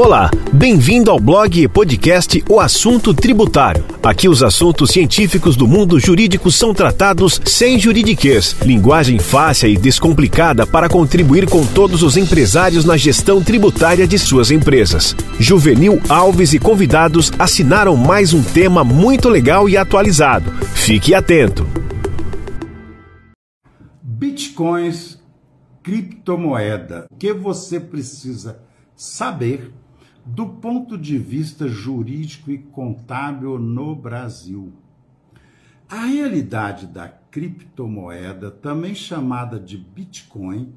Olá, bem-vindo ao blog e podcast O Assunto Tributário. Aqui os assuntos científicos do mundo jurídico são tratados sem juridiquês, linguagem fácil e descomplicada para contribuir com todos os empresários na gestão tributária de suas empresas. Juvenil Alves e convidados assinaram mais um tema muito legal e atualizado. Fique atento. Bitcoins, criptomoeda. O que você precisa saber do ponto de vista jurídico e contábil no Brasil. A realidade da criptomoeda, também chamada de Bitcoin,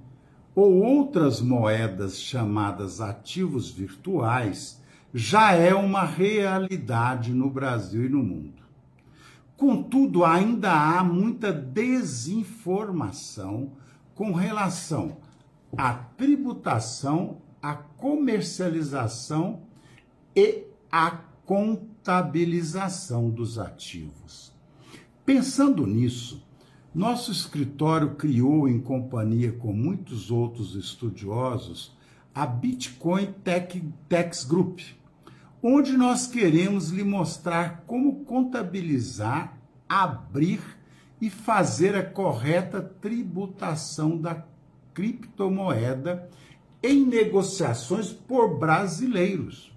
ou outras moedas chamadas ativos virtuais, já é uma realidade no Brasil e no mundo. Contudo, ainda há muita desinformação com relação à tributação a comercialização e a contabilização dos ativos. Pensando nisso, nosso escritório criou, em companhia com muitos outros estudiosos, a Bitcoin Tech, Tax Group, onde nós queremos lhe mostrar como contabilizar, abrir e fazer a correta tributação da criptomoeda em negociações por brasileiros.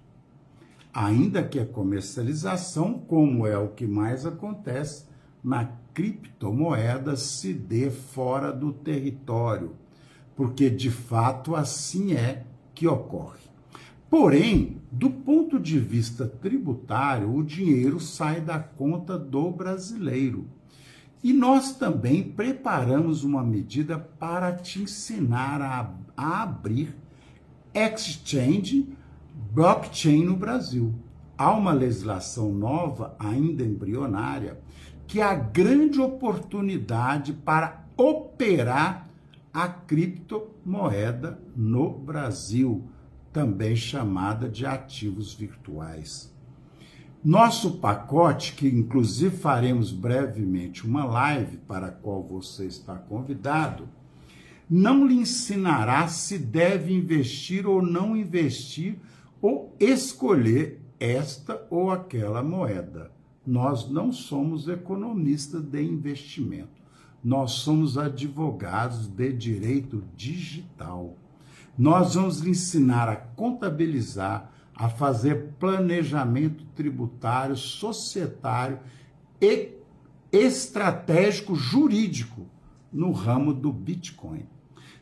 Ainda que a comercialização, como é o que mais acontece na criptomoeda, se dê fora do território, porque de fato assim é que ocorre. Porém, do ponto de vista tributário, o dinheiro sai da conta do brasileiro. E nós também preparamos uma medida para te ensinar a, a abrir exchange blockchain no Brasil. Há uma legislação nova, ainda embrionária, que é a grande oportunidade para operar a criptomoeda no Brasil, também chamada de ativos virtuais. Nosso pacote, que inclusive faremos brevemente uma live para a qual você está convidado, não lhe ensinará se deve investir ou não investir ou escolher esta ou aquela moeda. Nós não somos economistas de investimento. Nós somos advogados de direito digital. Nós vamos lhe ensinar a contabilizar, a fazer planejamento tributário, societário e estratégico jurídico no ramo do Bitcoin.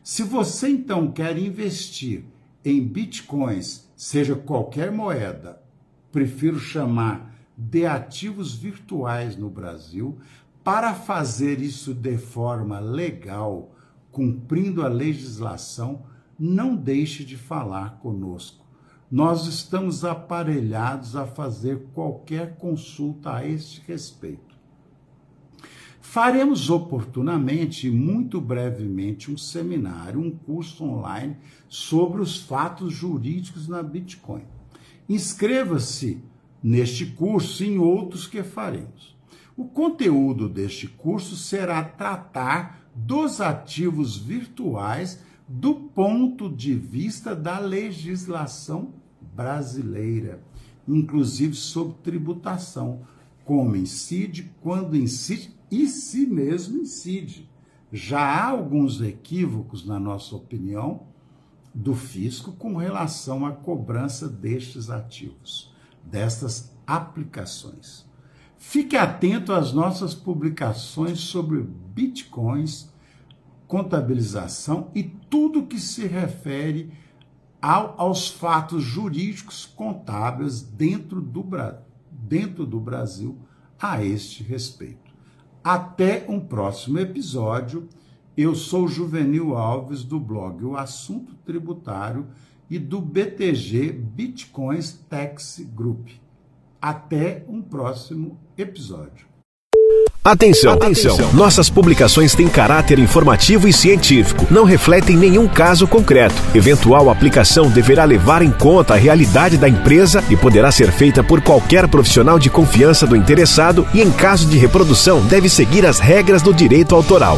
Se você então quer investir em bitcoins, seja qualquer moeda, prefiro chamar de ativos virtuais no Brasil, para fazer isso de forma legal, cumprindo a legislação, não deixe de falar conosco nós estamos aparelhados a fazer qualquer consulta a este respeito. Faremos oportunamente e muito brevemente um seminário, um curso online sobre os fatos jurídicos na Bitcoin. Inscreva-se neste curso e em outros que faremos. O conteúdo deste curso será tratar dos ativos virtuais do ponto de vista da legislação brasileira, inclusive sobre tributação, como incide, quando incide e se mesmo incide. Já há alguns equívocos, na nossa opinião, do fisco com relação à cobrança destes ativos, destas aplicações. Fique atento às nossas publicações sobre bitcoins, contabilização e tudo que se refere ao, aos fatos jurídicos contábeis dentro do, dentro do Brasil a este respeito. Até um próximo episódio. Eu sou Juvenil Alves do blog O Assunto Tributário e do BTG Bitcoins Tax Group. Até um próximo episódio. Atenção, atenção! Nossas publicações têm caráter informativo e científico, não refletem nenhum caso concreto. Eventual aplicação deverá levar em conta a realidade da empresa e poderá ser feita por qualquer profissional de confiança do interessado e, em caso de reprodução, deve seguir as regras do direito autoral.